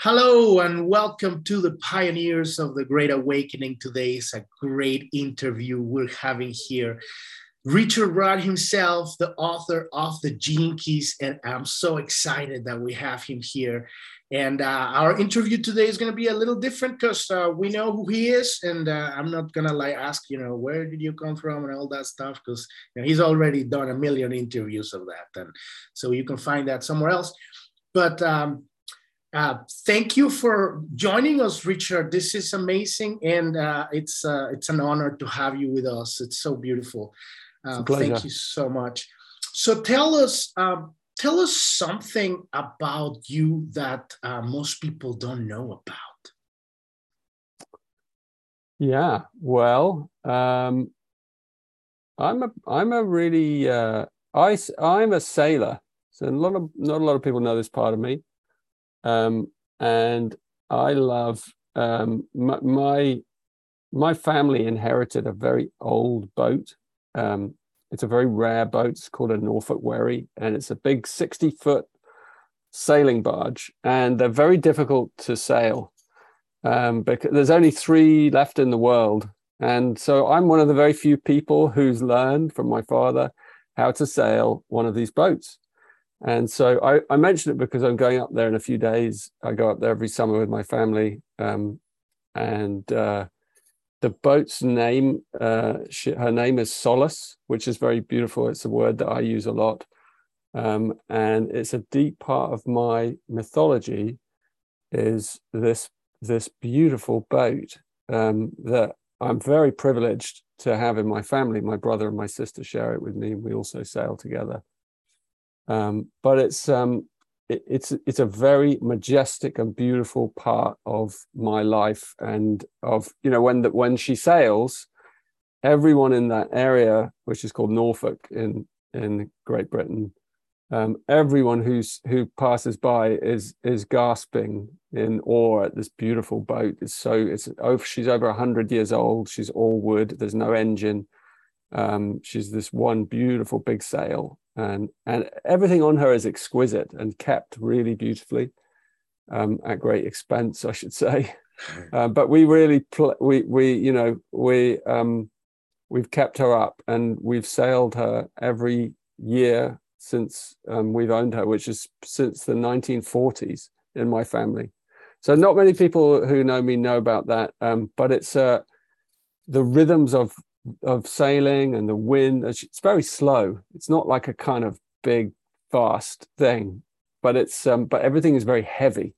Hello and welcome to the Pioneers of the Great Awakening. Today is a great interview we're having here. Richard Rudd himself, the author of the Gene Keys, and I'm so excited that we have him here. And uh, our interview today is going to be a little different because uh, we know who he is, and uh, I'm not going to like ask, you know, where did you come from and all that stuff because you know, he's already done a million interviews of that, and so you can find that somewhere else. But um, uh, thank you for joining us, Richard. This is amazing, and uh, it's uh, it's an honor to have you with us. It's so beautiful. Uh, thank you so much. So tell us, um, tell us something about you that uh, most people don't know about. Yeah, well, um, I'm a I'm a really uh, I I'm a sailor. So a lot of not a lot of people know this part of me. Um, and I love um, my, my, my family inherited a very old boat. Um, it's a very rare boat. It's called a Norfolk Wherry, and it's a big sixty foot sailing barge, and they're very difficult to sail um, because there's only three left in the world. And so I'm one of the very few people who's learned from my father how to sail one of these boats. And so I, I mentioned it because I'm going up there in a few days. I go up there every summer with my family. Um, and uh, the boat's name, uh, she, her name is Solace, which is very beautiful. It's a word that I use a lot. Um, and it's a deep part of my mythology is this, this beautiful boat um, that I'm very privileged to have in my family. My brother and my sister share it with me. and We also sail together. Um, but it's um, it, it's it's a very majestic and beautiful part of my life, and of you know when that when she sails, everyone in that area, which is called Norfolk in in Great Britain, um, everyone who's who passes by is is gasping in awe at this beautiful boat. It's so it's over. She's over hundred years old. She's all wood. There's no engine. Um, she's this one beautiful big sail, and and everything on her is exquisite and kept really beautifully um, at great expense, I should say. Uh, but we really pl- we we you know we um, we've kept her up and we've sailed her every year since um, we've owned her, which is since the 1940s in my family. So not many people who know me know about that, um, but it's uh, the rhythms of of sailing and the wind. It's very slow. It's not like a kind of big, fast thing, but it's um, but everything is very heavy,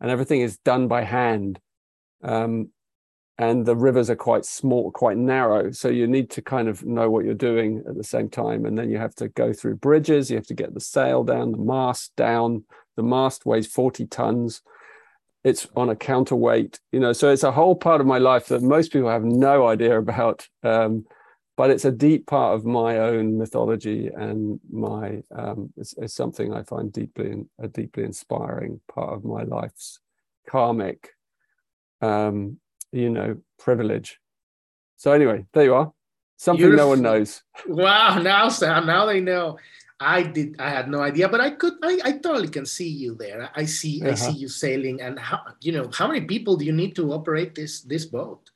and everything is done by hand. Um, and the rivers are quite small, quite narrow. So you need to kind of know what you're doing at the same time. And then you have to go through bridges. You have to get the sail down, the mast down. The mast weighs 40 tons it's on a counterweight you know so it's a whole part of my life that most people have no idea about um, but it's a deep part of my own mythology and my um, it's, it's, something i find deeply a deeply inspiring part of my life's karmic um, you know privilege. So anyway there you are. Something Beautiful. no one knows. Wow now sam now they know I did. I had no idea, but I could. I, I totally can see you there. I see. Uh-huh. I see you sailing. And how you know how many people do you need to operate this this boat?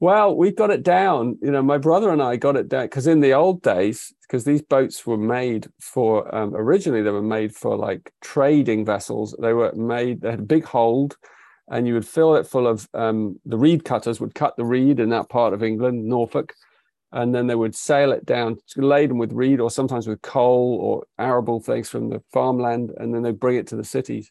Well, we got it down. You know, my brother and I got it down because in the old days, because these boats were made for um, originally they were made for like trading vessels. They were made. They had a big hold, and you would fill it full of um, the reed cutters would cut the reed in that part of England, Norfolk and then they would sail it down laden with reed or sometimes with coal or arable things from the farmland and then they bring it to the cities.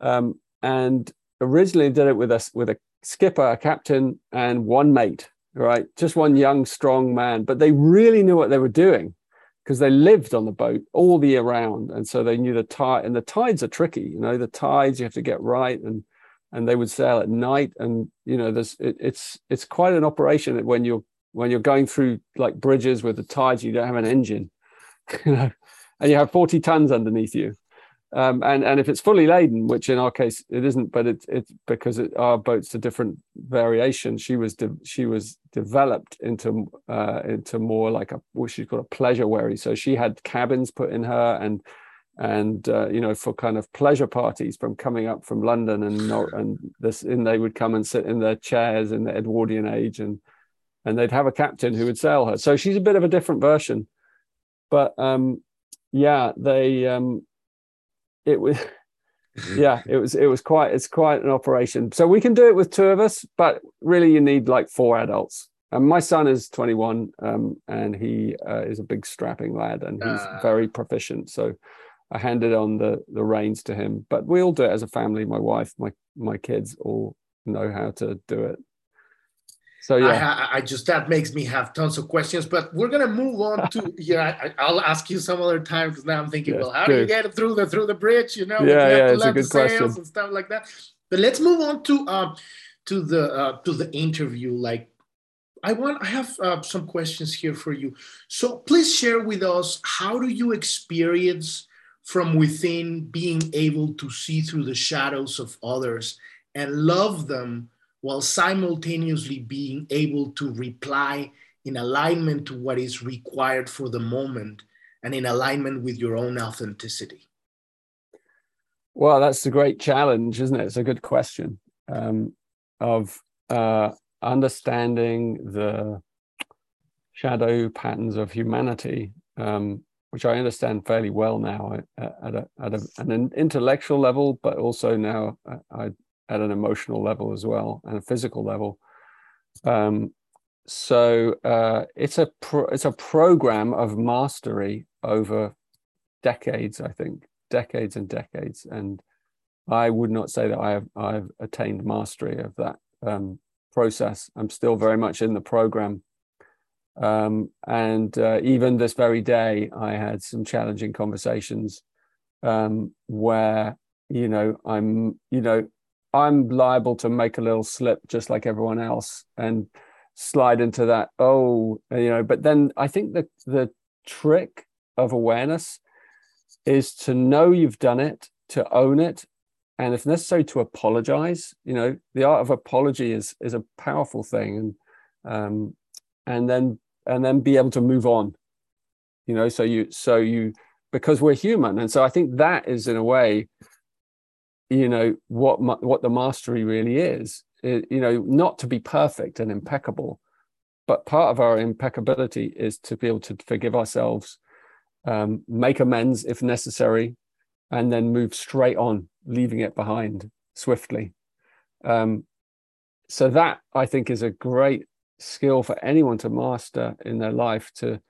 Um, and originally did it with a with a skipper a captain and one mate right? Just one young strong man but they really knew what they were doing because they lived on the boat all the year round and so they knew the tide and the tides are tricky you know the tides you have to get right and and they would sail at night and you know there's it, it's it's quite an operation when you're when you're going through like bridges with the tides, you don't have an engine, you know, and you have 40 tons underneath you. Um, and and if it's fully laden, which in our case it isn't, but it's it's because it, our boat's a different variation. She was de- she was developed into uh, into more like a what she's called a pleasure wherry. So she had cabins put in her and and uh, you know for kind of pleasure parties from coming up from London and not, and this and they would come and sit in their chairs in the Edwardian age and and they'd have a captain who would sail her. So she's a bit of a different version, but um, yeah, they um, it was yeah it was it was quite it's quite an operation. So we can do it with two of us, but really you need like four adults. And my son is 21 um, and he uh, is a big strapping lad and he's uh. very proficient. So I handed on the the reins to him. But we all do it as a family. My wife, my my kids all know how to do it. So yeah, I, I, just that makes me have tons of questions. But we're gonna move on to yeah. I, will ask you some other time because now I'm thinking, yes, well, how do you get through the through the bridge? You know, yeah, yeah, it's a good question and stuff like that. But let's move on to um to the uh, to the interview. Like, I want I have uh, some questions here for you. So please share with us how do you experience from within being able to see through the shadows of others and love them while simultaneously being able to reply in alignment to what is required for the moment and in alignment with your own authenticity? Well, that's a great challenge, isn't it? It's a good question um, of uh, understanding the shadow patterns of humanity um, which I understand fairly well now uh, at, a, at a, an intellectual level, but also now uh, I, at an emotional level as well and a physical level. Um, so uh, it's a pro- it's a program of mastery over decades, I think, decades and decades, and I would not say that I have I've attained mastery of that um, process. I'm still very much in the program um, and uh, even this very day, I had some challenging conversations um, where, you know, I'm, you know, I'm liable to make a little slip just like everyone else and slide into that. Oh, you know, but then I think the the trick of awareness is to know you've done it, to own it, and if necessary, to apologize. You know, the art of apology is is a powerful thing, and um, and then and then be able to move on you know so you so you because we're human and so i think that is in a way you know what what the mastery really is it, you know not to be perfect and impeccable but part of our impeccability is to be able to forgive ourselves um, make amends if necessary and then move straight on leaving it behind swiftly. Um, so that i think is a great skill for anyone to master in their life to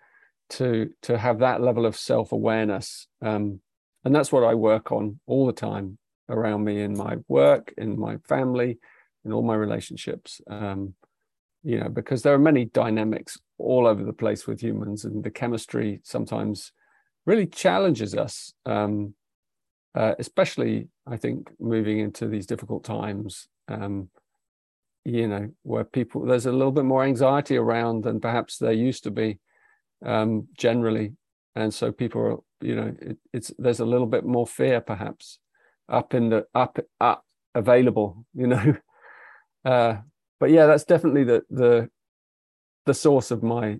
to to have that level of self-awareness. Um, and that's what i work on all the time around me in my work in my family in all my relationships um, you know because there are many dynamics all over the place with humans and the chemistry sometimes really challenges us um, uh, especially i think moving into these difficult times um, you know, where people there's a little bit more anxiety around than perhaps there used to be um, generally, and so people are, you know, it, it's there's a little bit more fear perhaps up in the up up available, you know. Uh, but yeah, that's definitely the the the source of my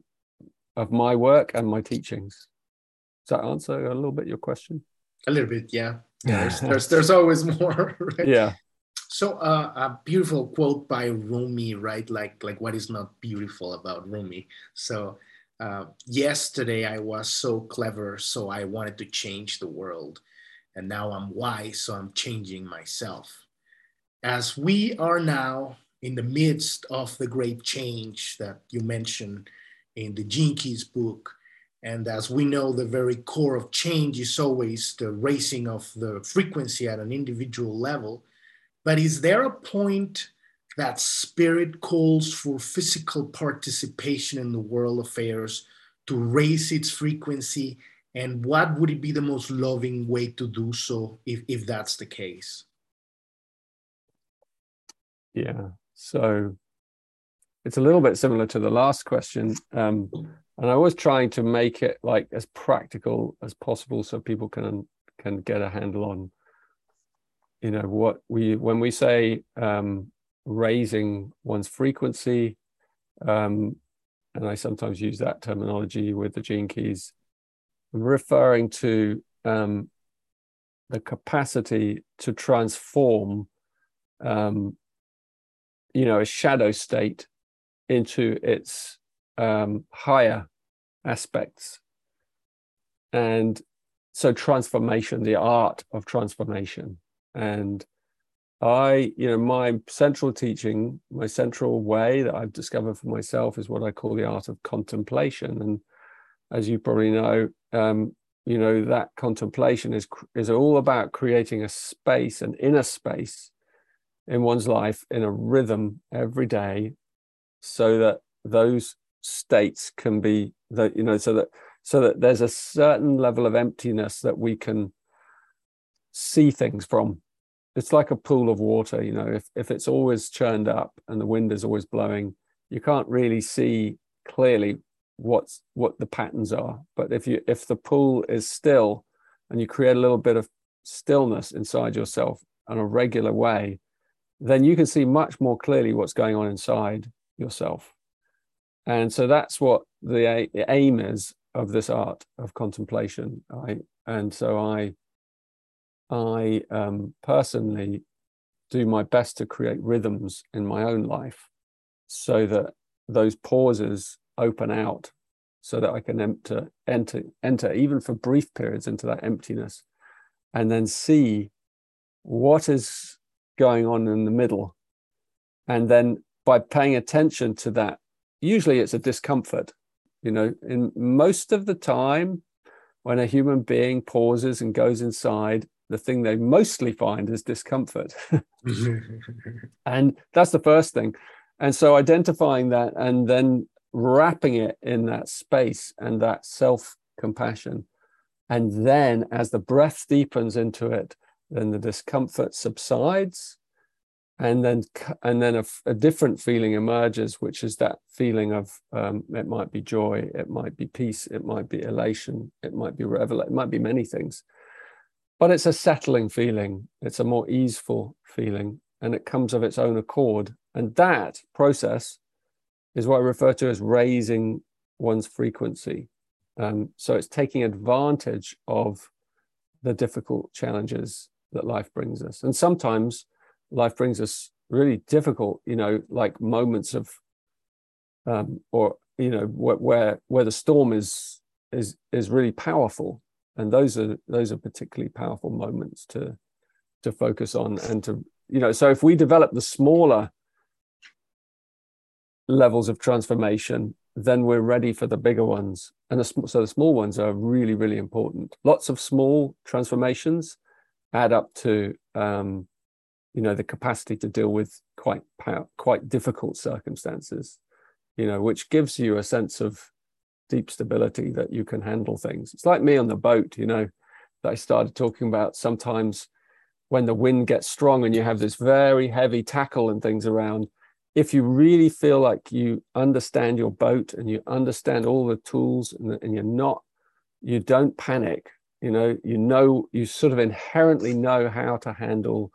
of my work and my teachings. Does that answer a little bit your question? A little bit, yeah. yeah there's, there's, there's always more. Right? Yeah. So uh, a beautiful quote by Rumi, right? Like like what is not beautiful about Rumi? So uh, yesterday I was so clever, so I wanted to change the world, and now I'm wise, so I'm changing myself. As we are now in the midst of the great change that you mentioned in the Gene Keys book, and as we know, the very core of change is always the raising of the frequency at an individual level but is there a point that spirit calls for physical participation in the world affairs to raise its frequency? And what would it be the most loving way to do so if, if that's the case? Yeah. So it's a little bit similar to the last question. Um, and I was trying to make it like as practical as possible so people can can get a handle on you know what we when we say um, raising one's frequency um, and i sometimes use that terminology with the gene keys i'm referring to um, the capacity to transform, um, you know, a shadow state into its um, higher aspects. And so, transformation, the art of transformation. And I, you know, my central teaching, my central way that I've discovered for myself is what I call the art of contemplation. And as you probably know, um, you know that contemplation is is all about creating a space, an inner space in one's life, in a rhythm every day, so that those states can be that you know, so that so that there's a certain level of emptiness that we can see things from. It's like a pool of water you know if, if it's always churned up and the wind is always blowing you can't really see clearly what's what the patterns are. But if you if the pool is still and you create a little bit of stillness inside yourself in a regular way then you can see much more clearly what's going on inside yourself. And so that's what the aim is of this art of contemplation. I and so i I um, personally do my best to create rhythms in my own life so that those pauses open out so that I can enter, enter, enter even for brief periods into that emptiness and then see what is going on in the middle. And then by paying attention to that, usually it's a discomfort. You know, in most of the time, when a human being pauses and goes inside, the thing they mostly find is discomfort. Mm-hmm. and that's the first thing. And so identifying that and then wrapping it in that space and that self compassion. And then as the breath deepens into it, then the discomfort subsides. And then, and then a, a different feeling emerges, which is that feeling of um, it might be joy, it might be peace, it might be elation, it might be revelation, it might be many things but it's a settling feeling. It's a more easeful feeling, and it comes of its own accord. And that process is what I refer to as raising one's frequency. Um, so it's taking advantage of the difficult challenges that life brings us. And sometimes life brings us really difficult, you know, like moments of, um, or you know, where, where where the storm is is is really powerful and those are those are particularly powerful moments to to focus on and to you know so if we develop the smaller levels of transformation then we're ready for the bigger ones and the, so the small ones are really really important lots of small transformations add up to um, you know the capacity to deal with quite quite difficult circumstances you know which gives you a sense of deep stability that you can handle things. It's like me on the boat, you know, that I started talking about sometimes when the wind gets strong and you have this very heavy tackle and things around. If you really feel like you understand your boat and you understand all the tools and, and you're not, you don't panic, you know, you know, you sort of inherently know how to handle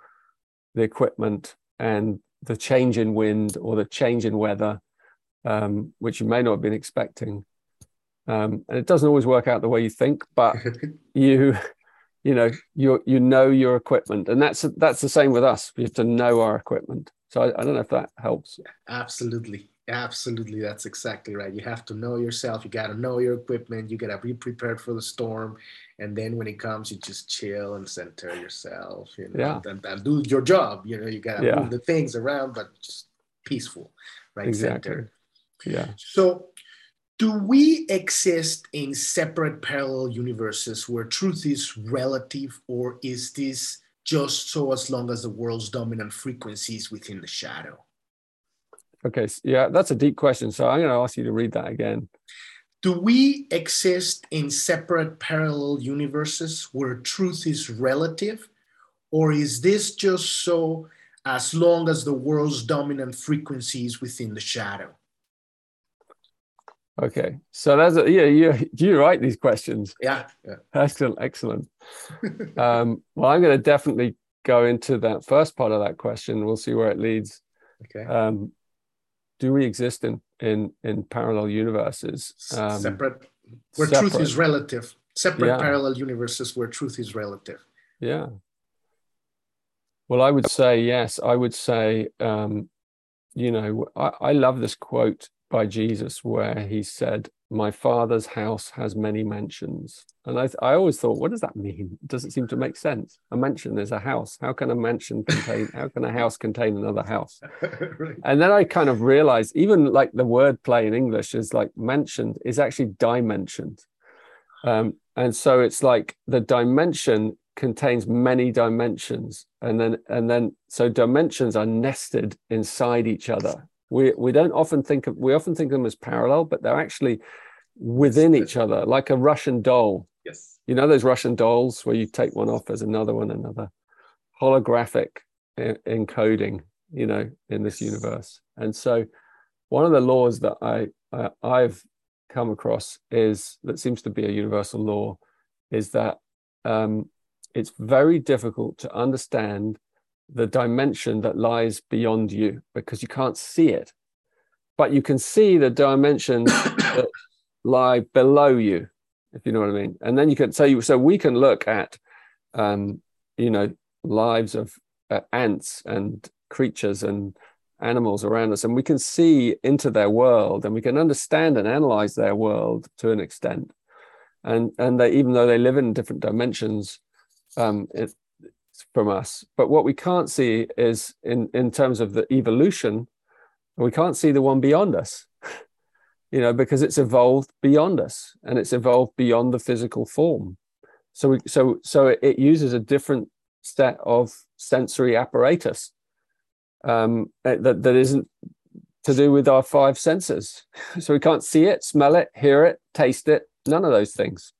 the equipment and the change in wind or the change in weather, um, which you may not have been expecting. Um, and it doesn't always work out the way you think but you you know you you know your equipment. And that's that's the same with us. We have to know our equipment so I, I don't know if that helps. Absolutely. Absolutely. That's exactly right. You have to know yourself. You got to know your equipment. You got to be prepared for the storm. And then when it comes you just chill and center yourself you know yeah. and, and do your job. You know you got to yeah. move the things around but just peaceful right exactly. center yeah. So do we exist in separate parallel universes where truth is relative, or is this just so as long as the world's dominant frequency is within the shadow? Okay, yeah, that's a deep question. So I'm going to ask you to read that again. Do we exist in separate parallel universes where truth is relative, or is this just so as long as the world's dominant frequency is within the shadow? Okay, so that's a, yeah. You you write these questions. Yeah, yeah. excellent, excellent. um, well, I'm going to definitely go into that first part of that question. We'll see where it leads. Okay. Um, do we exist in in in parallel universes? Um, separate, where separate. truth is relative. Separate yeah. parallel universes where truth is relative. Yeah. Well, I would say yes. I would say, um, you know, I, I love this quote by Jesus where he said, "My Father's house has many mansions," and I, I always thought, what does that mean? It doesn't seem to make sense. A mansion is a house. How can a mansion contain? how can a house contain another house? right. And then I kind of realized, even like the word play in English is like mentioned is actually dimensioned. Um, and so it's like the dimension contains many dimensions and then and then so dimensions are nested inside each other we we don't often think of we often think of them as parallel but they're actually within each other like a russian doll. Yes. You know those russian dolls where you take one off there's another one another? Holographic encoding you know in this yes. universe. And so one of the laws that i i've come across is that seems to be a universal law is that um, it's very difficult to understand the dimension that lies beyond you because you can't see it. But you can see the dimensions that lie below you if you know what i mean. And then you can so you so we can look at um you know lives of uh, ants and creatures and animals around us and we can see into their world and we can understand and analyze their world to an extent. And and they even though they live in different dimensions um, it, from us but what we can't see is in in terms of the evolution we can't see the one beyond us you know because it's evolved beyond us and it's evolved beyond the physical form so we so so it uses a different set of sensory apparatus um, that, that isn't to do with our five senses. So we can't see it, smell it, hear it, taste it, none of those things.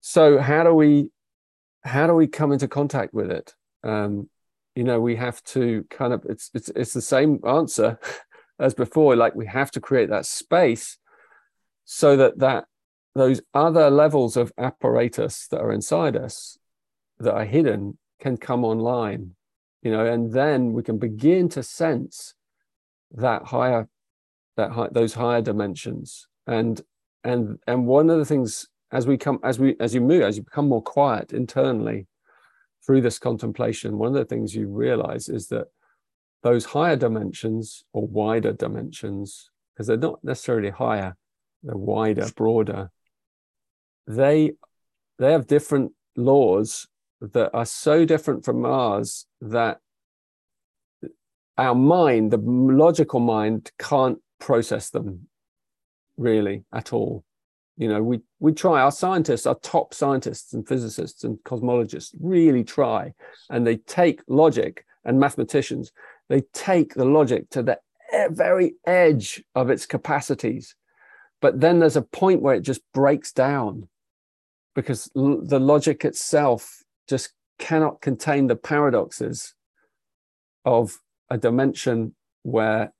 So how do we how do we come into contact with it? Um, you know, we have to kind of it's it's it's the same answer as before. Like we have to create that space so that that those other levels of apparatus that are inside us that are hidden can come online you know and then we can begin to sense that higher that high, those higher dimensions and and and one of the things as we come as we as you move as you become more quiet internally through this contemplation one of the things you realize is that those higher dimensions or wider dimensions because they're not necessarily higher they're wider broader they they have different laws that are so different from ours that our mind, the logical mind, can't process them really at all. You know, we we try. Our scientists, our top scientists and physicists and cosmologists, really try, and they take logic and mathematicians. They take the logic to the very edge of its capacities, but then there's a point where it just breaks down because l- the logic itself just cannot contain the paradoxes of a dimension where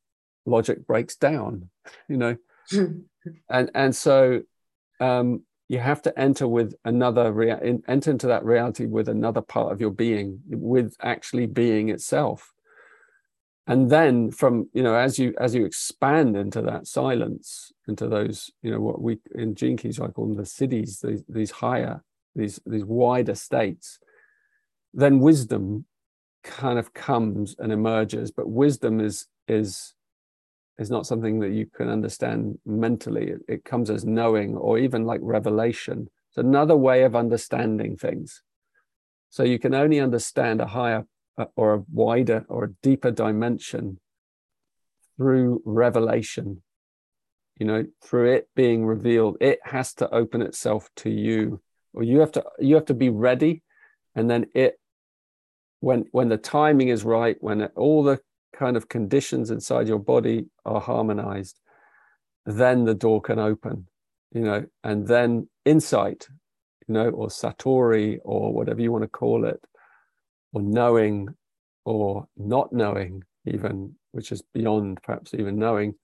logic breaks down you know and and so um, you have to enter with another rea- enter into that reality with another part of your being with actually being itself. And then from you know as you as you expand into that silence into those you know what we in Gene Keys i call them the siddhis, these, these higher these these wider states then wisdom kind of comes and emerges. But wisdom is is is not something that you can understand mentally. It, it comes as knowing or even like revelation. It's another way of understanding things. So you can only understand a higher uh, or a wider or a deeper dimension through revelation. You know through it being revealed it has to open itself to you. Or you have to you have to be ready and then it when when the timing is right, when all the kind of conditions inside your body are harmonized, then the door can open, you know, and then insight, you know, or satori or whatever you want to call it, or knowing or not knowing even, which is beyond perhaps even knowing,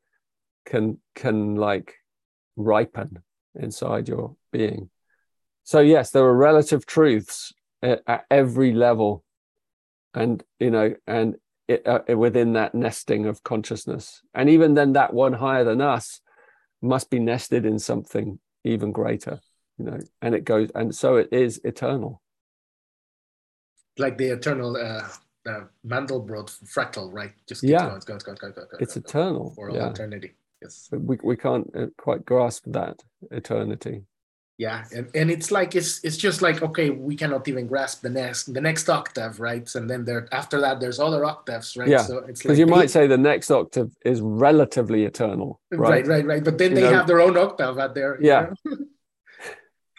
can can like ripen inside your being. So yes, there are relative truths at, at every level and you know and it, uh, within that nesting of consciousness and even then that one higher than us must be nested in something even greater you know and it goes and so it is eternal like the eternal uh, uh, Mandelbrot fractal, right? Just yeah, going, going, going, going, going, it's eternal for yeah. eternity. Yes, we we can't uh, quite grasp that eternity. Yeah, and, and it's like it's it's just like okay, we cannot even grasp the next the next octave, right? And then there after that, there's other octaves, right? Yeah, so it's because like you might say the next octave is relatively eternal, right? Right, right, right. But then you they know? have their own octave out there. Yeah.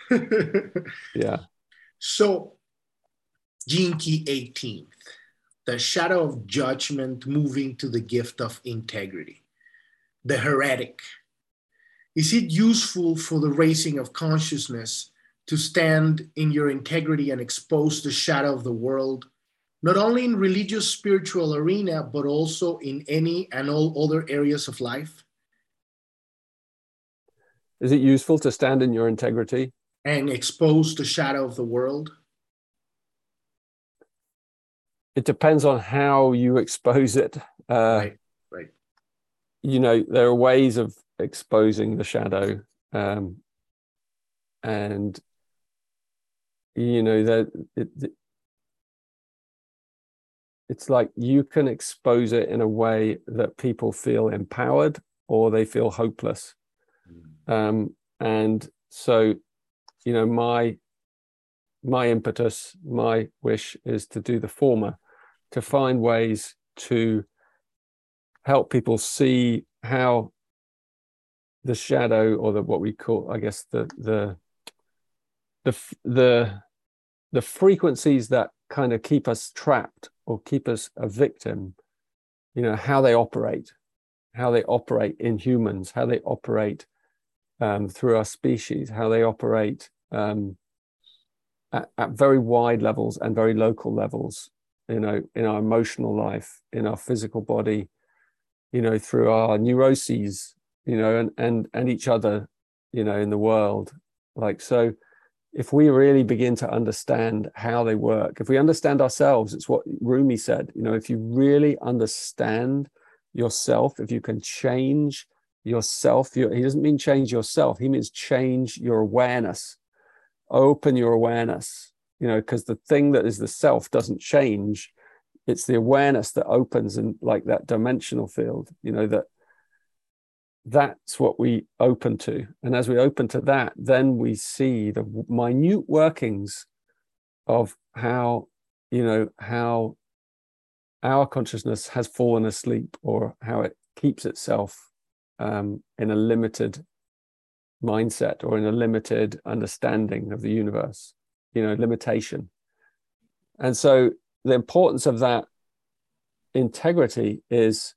yeah. So, Key 18th, the shadow of judgment moving to the gift of integrity, the heretic. Is it useful for the raising of consciousness to stand in your integrity and expose the shadow of the world, not only in religious spiritual arena, but also in any and all other areas of life? Is it useful to stand in your integrity? and expose the shadow of the world? It depends on how you expose it. Uh, right, right. You know, there are ways of exposing the shadow, um, and you know that it, it, it's like you can expose it in a way that people feel empowered or they feel hopeless, mm. um, and so you know my my impetus my wish is to do the former to find ways to help people see how the shadow or the what we call i guess the the the the the frequencies that kind of keep us trapped or keep us a victim you know how they operate how they operate in humans how they operate um, through our species, how they operate um, at, at, very wide levels and very local levels, you know, in our emotional life, in our physical body, you know, through our neuroses, you know, and and and each other, you know, in the world. Like so, if we really begin to understand how they work, if we understand ourselves, it's what Rumi said. You know, if you really understand yourself, if you can change yourself. he doesn't mean change yourself. He means change your awareness. Open your awareness, you know, because the thing that is the self doesn't change. It's the awareness that opens and like that dimensional field, you know, that that's what we open to. And as we open to that, then we see the minute workings of how, you know, how our consciousness has fallen asleep or how it keeps itself um, in a limited mindset or in a limited understanding of the universe, you know, limitation. And so the importance of that integrity is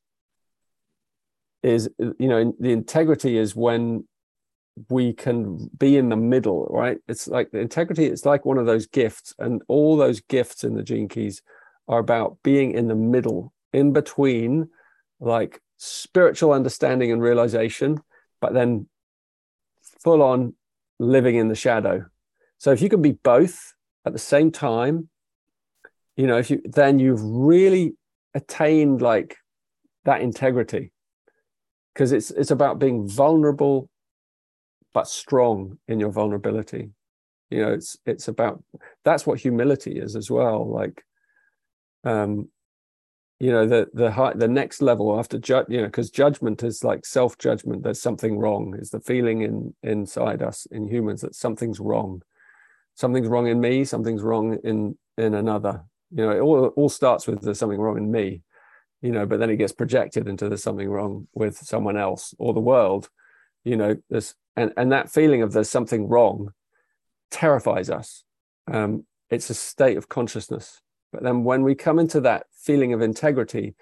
is you know the integrity is when we can be in the middle right it's like the integrity it's like one of those gifts and all those gifts in the gene keys are about being in the middle in between like spiritual understanding and realization, but then full on living in the shadow. So if you can be both at the same time, you know, if you then you've really attained like that integrity. Because it's it's about being vulnerable but strong in your vulnerability. You know, it's it's about that's what humility is as well. Like um you know the the high, the next level after ju- you know because judgment is like self judgment there's something wrong is the feeling in inside us in humans that something's wrong something's wrong in me something's wrong in in another you know it all, all starts with there's something wrong in me you know but then it gets projected into there's something wrong with someone else or the world you know this and and that feeling of there's something wrong terrifies us um it's a state of consciousness but then when we come into that feeling of integrity,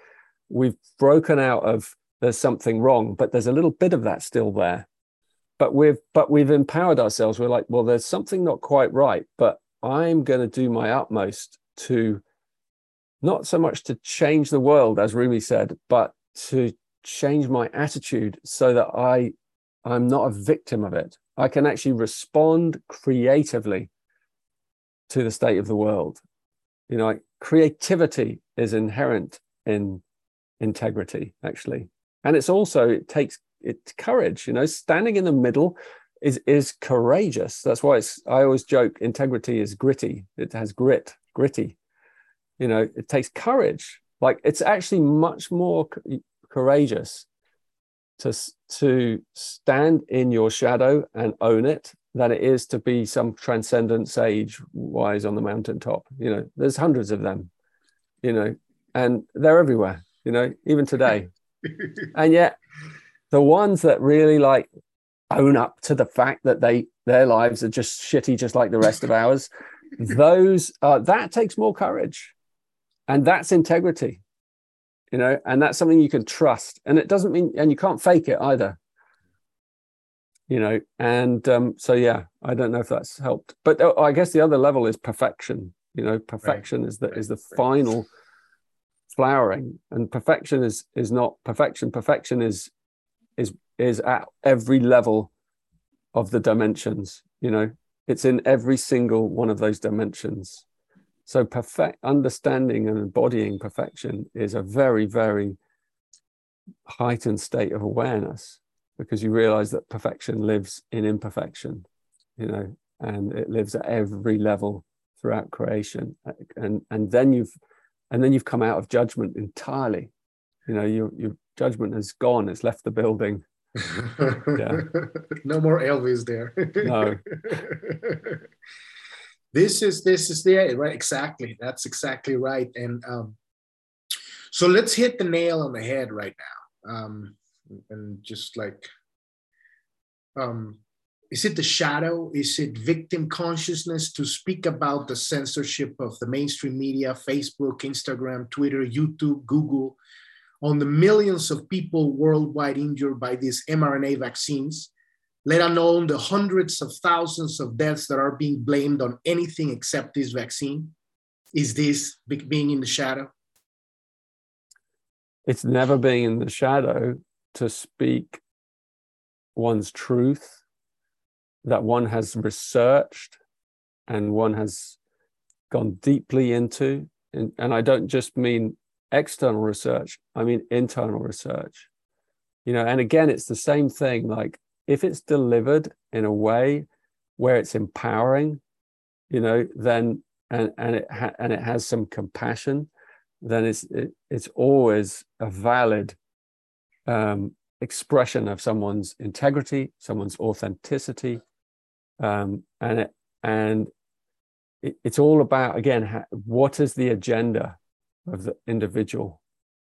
we've broken out of there's something wrong, but there's a little bit of that still there. But we've but we've empowered ourselves. We're like, well, there's something not quite right, but I'm going to do my utmost to not so much to change the world, as Rumi said, but to change my attitude so that I I'm not a victim of it. I can actually respond creatively to the state of the world. You know creativity is inherent in integrity actually. And it's also it takes it's courage you know standing in the middle is is courageous. That's why it's i always joke integrity is gritty. It has grit gritty you know it takes courage. Like it's actually much more courageous to to stand in your shadow and own it than it is to be some transcendent sage wise on the mountaintop you know there's hundreds of them you know and they're everywhere you know even today. And yet the ones that really like own up to the fact that they their lives are just shitty just like the rest of ours those uh, that takes more courage and that's integrity you know and that's something you can trust. And it doesn't mean and you can't fake it either you know. And um, so yeah i don't know if that's helped. But uh, i guess the other level is perfection you know. Perfection right. is the right. is the right. final flowering. And perfection is is not perfection perfection is is is at every level of the dimensions you know. It's in every single one of those dimensions so perfect understanding and embodying perfection is a very, very heightened state of awareness because you realize that perfection lives in imperfection, you know, and it lives at every level throughout creation. And and then you've and then you've come out of judgment entirely. You know, your your judgment has gone, it's left the building. yeah. no more Elvis there. no. this is this is the right exactly. That's exactly right. And um, so let's hit the nail on the head right now. Um, and just like um, is it the shadow? Is it victim consciousness to speak about the censorship of the mainstream media facebook instagram twitter youtube google on the millions of people worldwide injured by these mrna vaccines let alone the hundreds of thousands of deaths that are being blamed on anything except this vaccine? Is this being in the shadow? It's never being in the shadow to speak one's truth that one has researched and one has gone deeply into. And, and I don't just mean external research, I mean internal research. You know, and again, it's the same thing like if it's delivered in a way where it's empowering, you know, then and and it ha- and it has some compassion, then it's it, it's always a valid um, expression of someone's integrity, someone's authenticity, um, and it and it, it's all about again ha- what is the agenda of the individual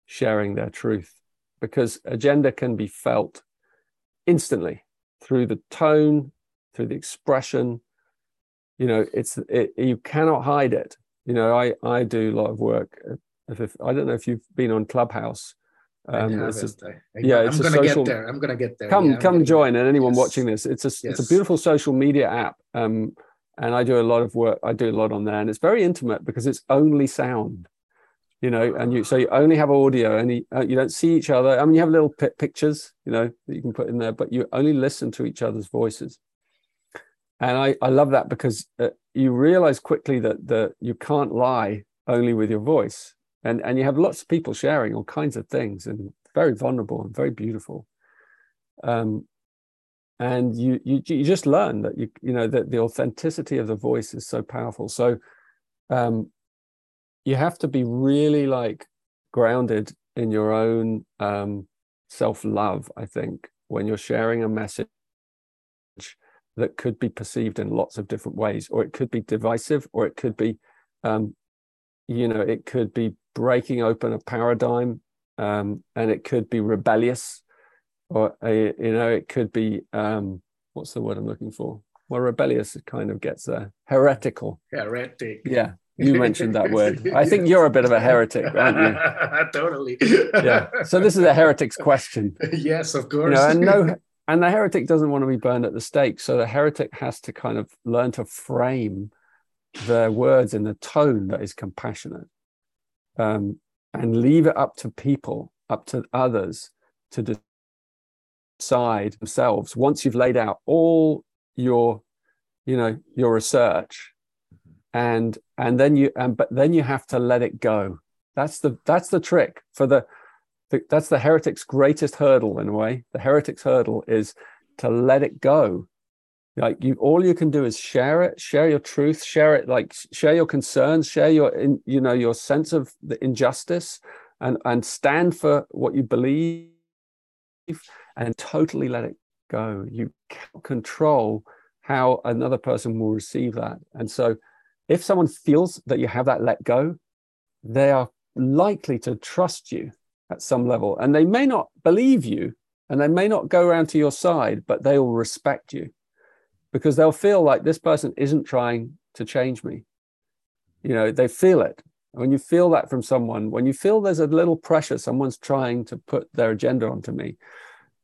sharing their truth, because agenda can be felt instantly through the tone, through the expression. You know, it's it, you cannot hide it. You know, I I do a lot of work. If, I don't know if you've been on Clubhouse. Um, it's a, yeah, it's I'm gonna social, get there. I'm gonna get there. Come, yeah, come join, and anyone yes. watching this, it's a yes. it's a beautiful social media app. Um, and I do a lot of work. I do a lot on there, and it's very intimate because it's only sound you know, and you so you only have audio, and you, uh, you don't see each other. I mean, you have little p- pictures, you know, that you can put in there, but you only listen to each other's voices. And I, I love that because uh, you realize quickly that the you can't lie only with your voice, and and you have lots of people sharing all kinds of things, and very vulnerable and very beautiful. Um, and you you you just learn that you you know that the authenticity of the voice is so powerful. So um, you have to be really like grounded in your own um, self-love i think when you're sharing a message that could be perceived in lots of different ways or it could be divisive or it could be um, you know it could be breaking open a paradigm um, and it could be rebellious or a, you know it could be um, what's the word i'm looking for? Well rebellious kind of gets there heretical. Heretic. Yeah you mentioned that word. I think you're a bit of a heretic, aren't you? totally. yeah. So this is a heretic's question. Yes, of course. You know, and no, and the heretic doesn't want to be burned at the stake. So the heretic has to kind of learn to frame their words in a tone that is compassionate, um, and leave it up to people, up to others, to decide themselves. Once you've laid out all your, you know, your research and and then you and but then you have to let it go. That's the that's the trick for the, the that's the heretic's greatest hurdle in a way. The heretic's hurdle is to let it go. Like you all you can do is share it share your truth share it like share your concerns share your in, you know your sense of the injustice and and stand for what you believe and totally let it go. You can't control how another person will receive that. And so if someone feels that you have that let go they are likely to trust you at some level and they may not believe you and they may not go around to your side but they will respect you because they'll feel like this person isn't trying to change me. You know, they feel it. When you feel that from someone, when you feel there's a little pressure, someone's trying to put their agenda onto me,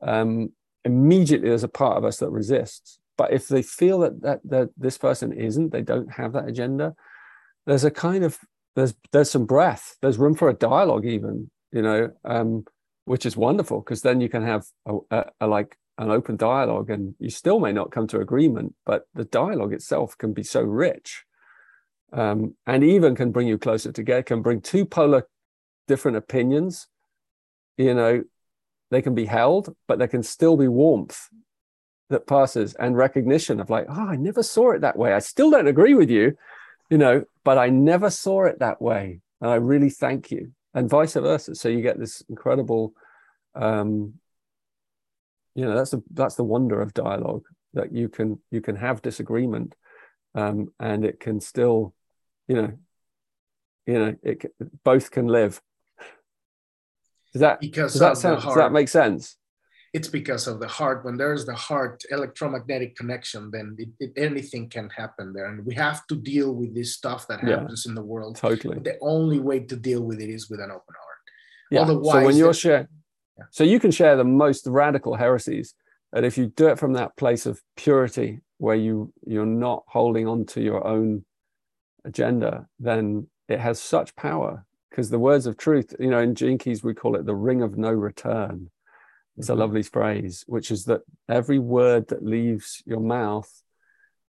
um, immediately there's a part of us that resists. But if they feel that, that that this person isn't, they don't have that agenda, there's a kind of there's there's some breath. There's room for a dialogue, even you know, um, which is wonderful because then you can have a, a, a like an open dialogue and you still may not come to agreement but the dialogue itself can be so rich um, and even can bring you closer together can bring two polar different opinions you know they can be held but there can still be warmth that passes and recognition of like oh i never saw it that way. I still don't agree with you you know but i never saw it that way and i really thank you and vice versa. So you get this incredible um, you know that's the that's the wonder of dialogue that you can you can have disagreement um, and it can still you know you know it both can live. Does that because does that, sound, does that make sense it's because of the heart. When there's the heart electromagnetic connection then it, it, anything can happen there. And we have to deal with this stuff that happens yeah, in the world. Totally. The only way to deal with it is with an open heart. Yeah. Otherwise, so when you're sharing so you can share the most radical heresies, and if you do it from that place of purity, where you you're not holding on to your own agenda, then it has such power. Because the words of truth, you know, in Gene Keys we call it the ring of no return. It's a lovely phrase, which is that every word that leaves your mouth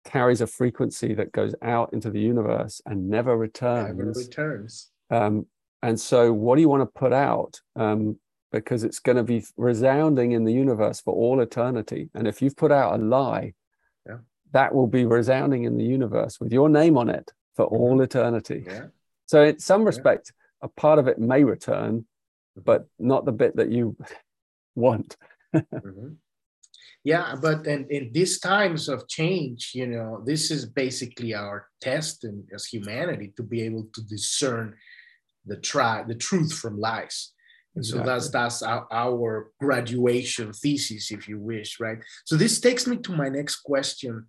carries a frequency that goes out into the universe and never returns. Never returns. Um, and so, what do you want to put out? Um, because it's going to be resounding in the universe for all eternity. And if you've put out a lie, yeah. that will be resounding in the universe with your name on it for mm-hmm. all eternity. Yeah. So, in some respect, yeah. a part of it may return, mm-hmm. but not the bit that you want. mm-hmm. Yeah, but in, in these times of change, you know, this is basically our test in, as humanity to be able to discern the try the truth from lies and so that's that's our, our graduation thesis, if you wish, right? So this takes me to my next question.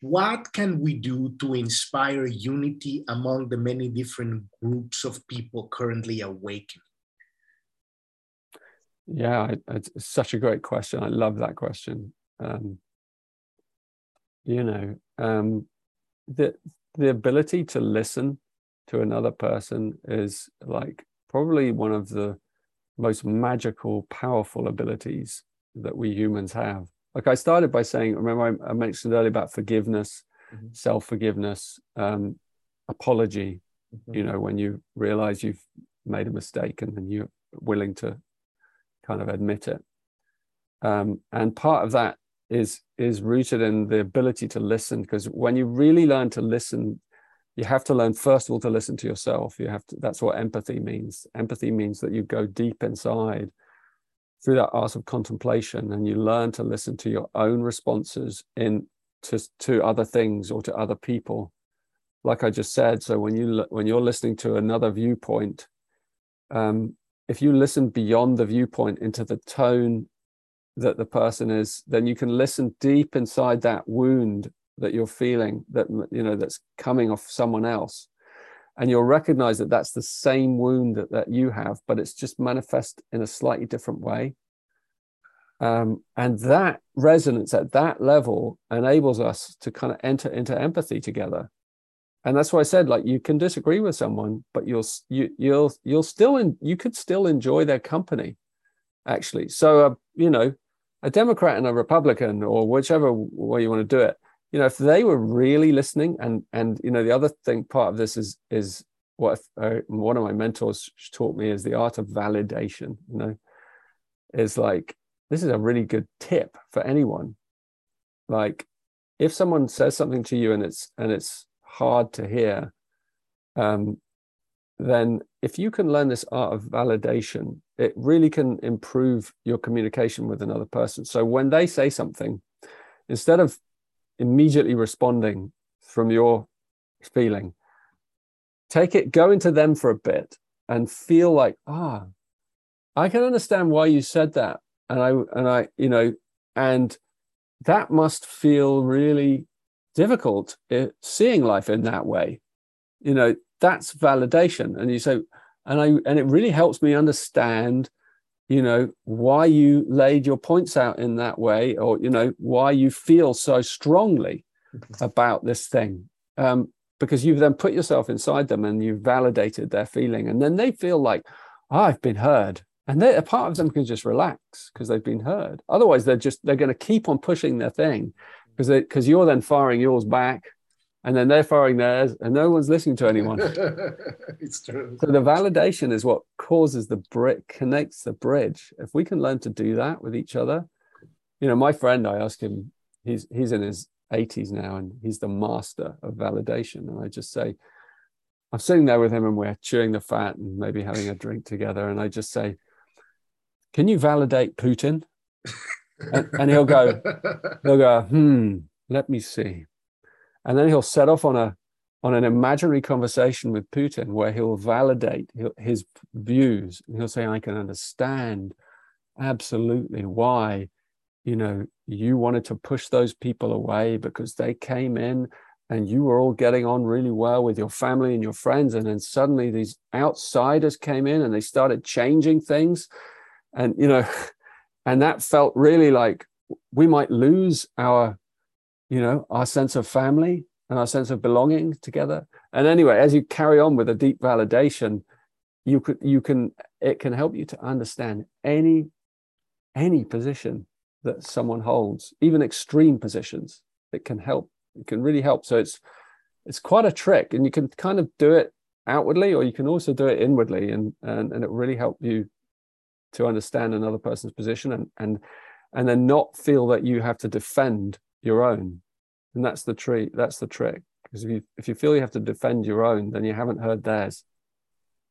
What can we do to inspire unity among the many different groups of people currently awakening? Yeah, it's such a great question. I love that question. Um, you know, um, the the ability to listen to another person is like probably one of the most magical, powerful abilities that we humans have. Like I started by saying, remember I, I mentioned earlier about forgiveness, mm-hmm. self forgiveness, um, apology. Mm-hmm. You know, when you realize you've made a mistake and then you're willing to kind of admit it. Um, and part of that is is rooted in the ability to listen because when you really learn to listen you have to learn first of all to listen to yourself. You have to that's what empathy means. Empathy means that you go deep inside through that art of contemplation and you learn to listen to your own responses in to, to other things or to other people. Like i just said so when you when you're listening to another viewpoint um, if you listen beyond the viewpoint into the tone that the person is then you can listen deep inside that wound that you're feeling that you know that's coming off someone else. And you'll recognize that that's the same wound that, that you have but it's just manifest in a slightly different way. Um, and that resonance at that level enables us to kind of enter into empathy together and that's why i said like you can disagree with someone but you'll you, you'll you'll still in, you could still enjoy their company actually. So uh, you know a democrat and a republican or whichever way you want to do it you know if they were really listening and and you know the other thing part of this is is what uh, one of my mentors taught me is the art of validation you know is like this is a really good tip for anyone. Like if someone says something to you and it's and it's hard to hear um, then if you can learn this art of validation it really can improve your communication with another person. So when they say something instead of immediately responding from your feeling take it go into them for a bit and feel like ah i can understand why you said that. And i and i you know and that must feel really difficult eh, seeing life in that way. You know that's validation. And you say and i and it really helps me understand you know why you laid your points out in that way or you know why you feel so strongly about this thing. Um, because you've then put yourself inside them and you've validated their feeling and then they feel like oh, i've been heard. And they, a part of them can just relax because they've been heard. Otherwise they're just they're going to keep on pushing their thing because because you're then firing yours back and then they're firing theirs and no one's listening to anyone. It's true. So the validation is what causes the brick connects the bridge. If we can learn to do that with each other you know my friend i ask him he's he's in his 80s now and he's the master of validation. And i just say i'm sitting there with him and we're chewing the fat and maybe having a drink together and i just say can you validate Putin? and, and he'll go, he'll go, hmm, let me see. And then he'll set off on a on an imaginary conversation with Putin where he'll validate his views. And he'll say, I can understand absolutely why, you know, you wanted to push those people away because they came in and you were all getting on really well with your family and your friends. And then suddenly these outsiders came in and they started changing things and you know and that felt really like we might lose our you know our sense of family and our sense of belonging together. And anyway as you carry on with a deep validation you could you can it can help you to understand any any position that someone holds even extreme positions it can help it can really help. So it's it's quite a trick and you can kind of do it outwardly or you can also do it inwardly and and, and it really help you to understand another person's position and and and then not feel that you have to defend your own. And that's the tree that's the trick. Because if you if you feel you have to defend your own then you haven't heard theirs.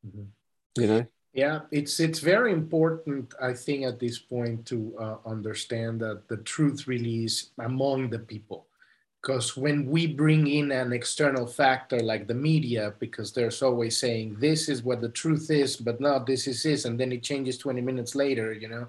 Mm-hmm. you know? Yeah it's it's very important i think at this point to uh, understand that the truth really is among the people because when we bring in an external factor like the media because there's always saying this is what the truth is but no this is this and then it changes 20 minutes later you know?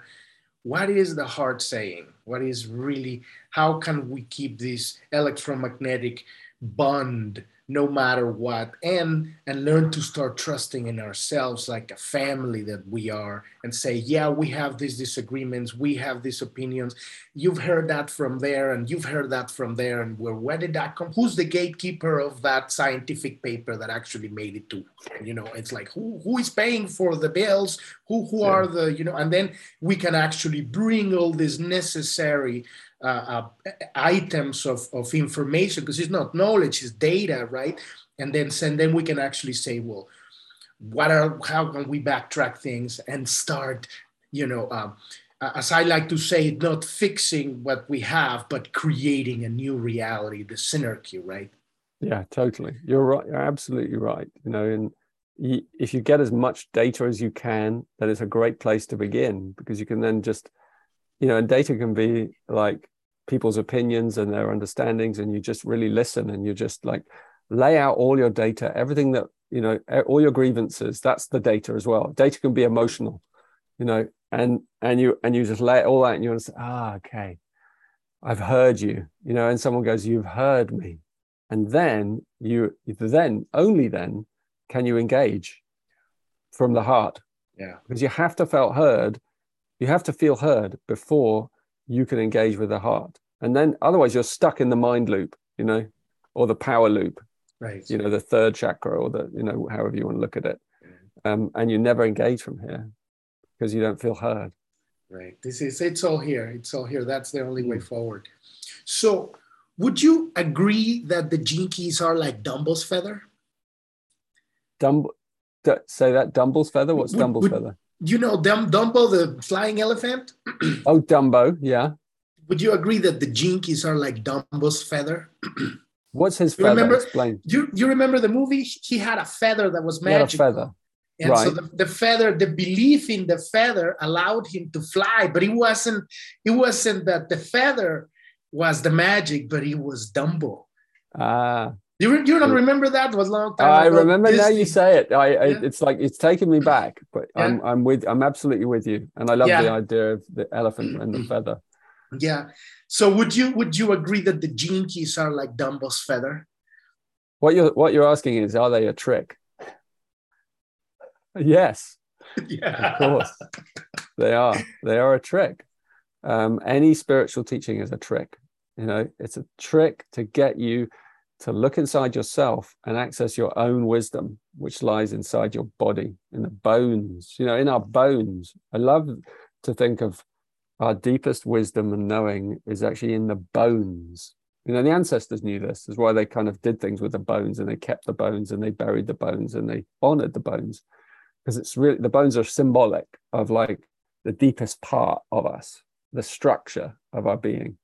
What is the heart saying? What is really how can we keep this electromagnetic bond no matter what and and learn to start trusting in ourselves like a family that we are and say yeah we have these disagreements we have these opinions. You've heard that from there and you've heard that from there. And where where did that come who's the gatekeeper of that scientific paper that actually made it to you know it's like who who is paying for the bills? Who who yeah. are the you know and then we can actually bring all this necessary items of, of information because it's not knowledge it's data right? And then and then we can actually say well what are how can we backtrack things and start you know um, as i like to say not fixing what we have but creating a new reality the synergy right? Yeah totally. You're right you're absolutely right you know and if you get as much data as you can then it's a great place to begin because you can then just you know, and data can be like people's opinions and their understandings, and you just really listen and you just like lay out all your data, everything that you know, all your grievances. That's the data as well. Data can be emotional, you know, and and you and you just lay it all out, and you say, ah, okay, I've heard you, you know, and someone goes, you've heard me, and then you then only then can you engage from the heart. Yeah, because you have to felt heard you have to feel heard before you can engage with the heart. And then otherwise you're stuck in the mind loop, you know, or the power loop. Right. You know, the third chakra or the, you know, however you want to look at it. Um, and you never engage from here because you don't feel heard. Right. This is it's all here. It's all here. That's the only way hmm. forward. So would you agree that the gene keys are like Dumbo's feather? Dumb say that Dumbo's feather? What's would, Dumbo's would, feather? You know Dum- Dumbo, the flying elephant? oh, Dumbo, yeah. Would you agree that the Gene Keys are like Dumbo's feather? What's his feather? remember, Explain. You, you remember the movie? He had a feather that was He had a feather. And Right. so the, the feather, the belief in the feather allowed him to fly, but it wasn't, it wasn't that the feather was the magic, but it was Dumbo. Ah, You, re- you don't remember that? It was a long time I ago. remember now you say it. I, I Yeah. it's like it's taken me back, but Yeah. I'm I'm with I'm absolutely with you, and I love Yeah. the idea of the elephant and the feather. Yeah. So would you would you agree that the gene keys are like Dumbo's feather? What you're what you're asking is, are they a trick? Yes, yeah. of course, they are. They are a trick. Um, any spiritual teaching is a trick. You know, it's a trick to get you to look inside yourself and access your own wisdom, which lies inside your body, in the bones. You know, in our bones. I love to think of our deepest wisdom and knowing is actually in the bones. You know, the ancestors knew this. is why they kind of did things with the bones and they kept the bones and they buried the bones and they honored the bones. Because it's really the bones are symbolic of like the deepest part of us, the structure of our being.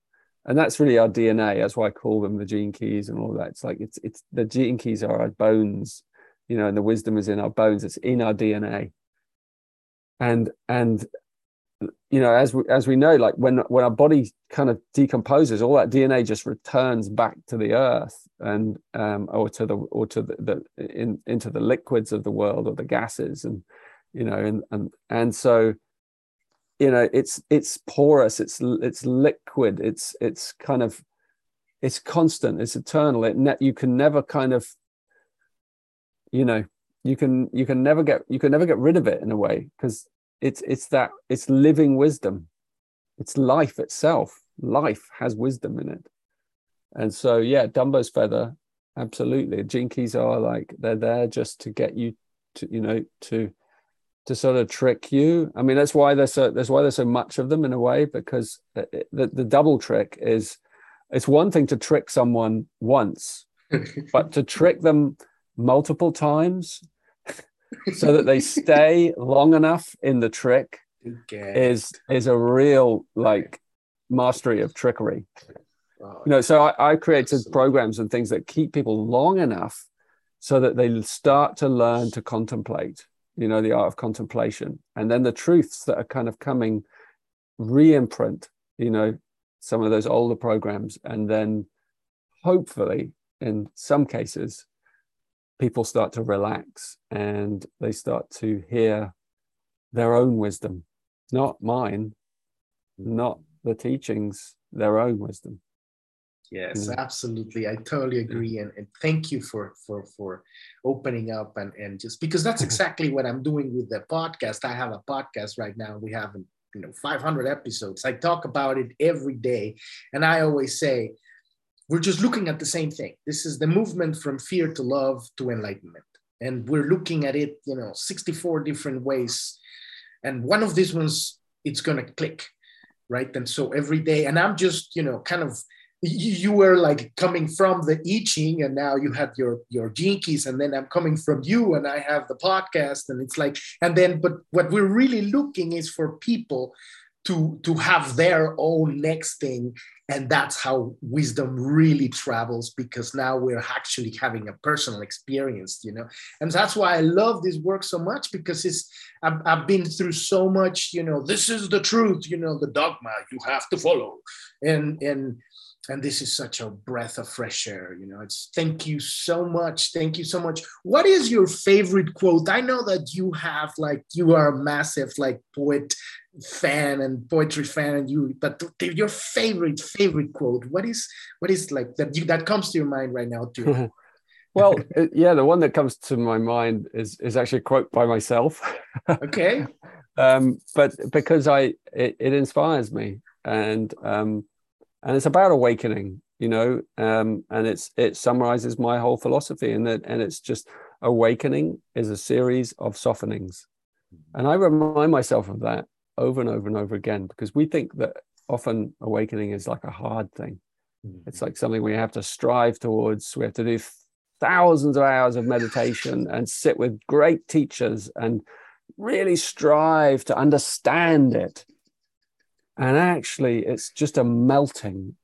And that's really our DNA. That's why I call them the gene keys and all that. It's like it's it's the gene keys are our bones, you know, and the wisdom is in our bones. It's in our DNA. And and you know, as we as we know, like when when our body kind of decomposes, all that DNA just returns back to the earth and um, or to the or to the, the in into the liquids of the world or the gases and you know and and and so you know it's it's porous it's it's liquid it's it's kind of it's constant it's eternal. It ne- you can never kind of you know you can you can never get you can never get rid of it in a way because it's it's that it's living wisdom. It's life itself. Life has wisdom in it. And so yeah dumbo's feather absolutely. Gene Keys are like they're there just to get you to you know to to sort of trick you i mean that's why there's so that's why there's so much of them in a way because the, the, double trick is it's one thing to trick someone once but to trick them multiple times so that they stay long enough in the trick Okay. is is a real like mastery of trickery Wow. you know so I, I created programs and things that keep people long enough so that they start to learn to contemplate you know the art of contemplation. And then the truths that are kind of coming re-imprint you know some of those older programs. And then hopefully in some cases people start to relax and they start to hear their own wisdom not mine not the teachings their own wisdom Yes, Mm. absolutely. I totally agree. And, and thank you for for for opening up and, and just because that's exactly what I'm doing with the podcast. I have a podcast right now. We have you know 500 episodes. I talk about it every day. And I always say, we're just looking at the same thing. This is the movement from fear to love to enlightenment. And we're looking at it, you know, 64 different ways. And one of these ones, it's gonna click, right? And so every day, and I'm just, you know, kind of you, were like coming from the I Ching and now you had your your Gene Keys and then i'm coming from you and i have the podcast and it's like and then but what we're really looking is for people to to have their own next thing and that's how wisdom really travels because now we're actually having a personal experience you know? And that's why i love this work so much because it's I've, I've been through so much you know this is the truth you know the dogma you have to follow. And and and this is such a breath of fresh air you know it's thank you so much thank you so much. What is your favorite quote? I know that you have like you are a massive like poet fan and poetry fan and you but your favorite favorite quote what is what is like that you that comes to your mind right now too? Well yeah the one that comes to my mind is is actually a quote by myself. Okay. Um but because i it, it inspires me and um and it's about awakening you know um and it's it summarizes my whole philosophy and that and it's just awakening is a series of softenings. And i remind myself of that over and over and over again because we think that often awakening is like a hard thing. It's like something we have to strive towards. We have to do thousands of hours of meditation and sit with great teachers and really strive to understand it and actually it's just a melting.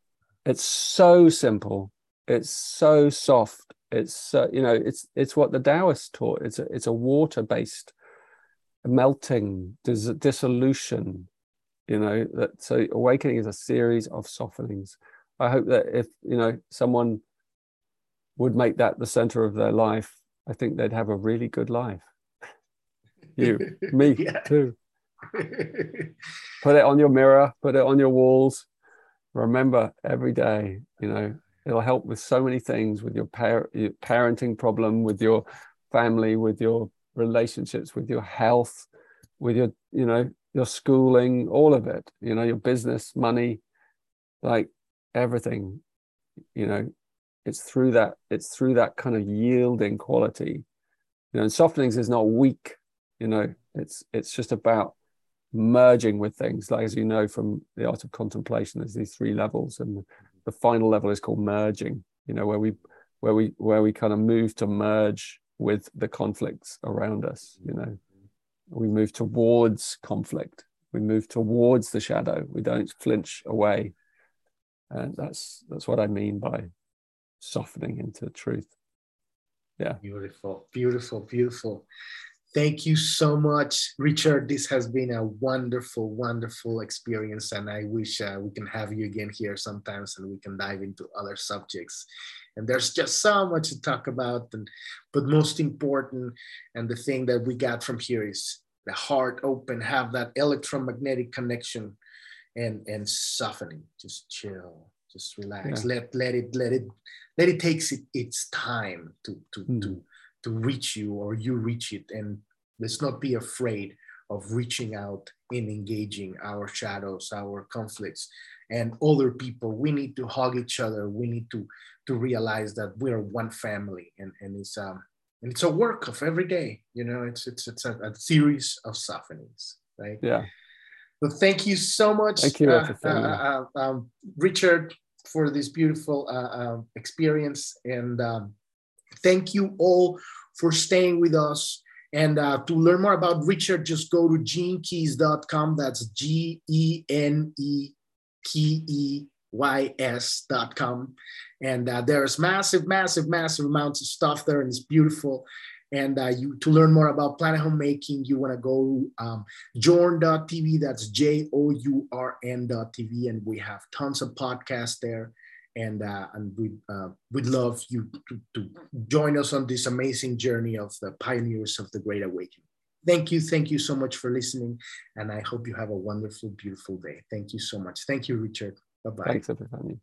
It's so simple. It's so soft. It's uh, you know it's it's what the taoists taught. It's a, it's a water based melting dis- dissolution you know that so awakening is a series of softenings. I hope that if you know someone would make that the center of their life i think they'd have a really good life. You me too put it on your mirror put it on your walls. Remember every day you know it'll help with so many things with your, par- your parenting problem with your family with your relationships with your health with your you know your schooling all of it you know your business money like everything you know. It's through that it's through that kind of yielding quality. You know and softenings is not weak you know it's it's just about merging with things. Like as you know from the art of contemplation there's these three levels and the final level is called merging you know where we where we where we kind of move to merge with the conflicts around us you know. We move towards conflict. We move towards the shadow. We don't flinch away. And that's that's what i mean by softening into truth. Yeah. Beautiful beautiful beautiful Thank you so much, Richard. This has been a wonderful, wonderful experience, and I wish uh, we can have you again here sometimes, and we can dive into other subjects. And there's just so much to talk about, and but most important, and the thing that we got from here is the heart open, have that electromagnetic connection, and and softening. Just chill, just relax. Yeah. Let let it let it let it takes it, its time to to mm. to to reach you or you reach it. And let's not be afraid of reaching out and engaging our shadows our conflicts and other people. We need to hug each other. We need to to realize that we're one family and and it's um and it's a work of every day you know it's it's it's a, a series of softenings right? Yeah. Well thank you so much thank you uh, uh, uh, um, richard for this beautiful uh, uh, experience. And um, Thank you all for staying with us. And uh, to learn more about Richard, just go to genekeys.com. That's G E N E K E Y S.com. And uh, there's massive, massive, massive amounts of stuff there, and it's beautiful. And uh, you to learn more about planet homemaking, you want to go um, journ.tv. That's J O U R N.tv. And we have tons of podcasts there and uh, and we uh, would love you to, to join us on this amazing journey of the pioneers of the Great Awakening. Thank you, thank you so much for listening, and I hope you have a wonderful, beautiful day. Thank you so much. Thank you, Richard. Bye bye. Thanks, everybody.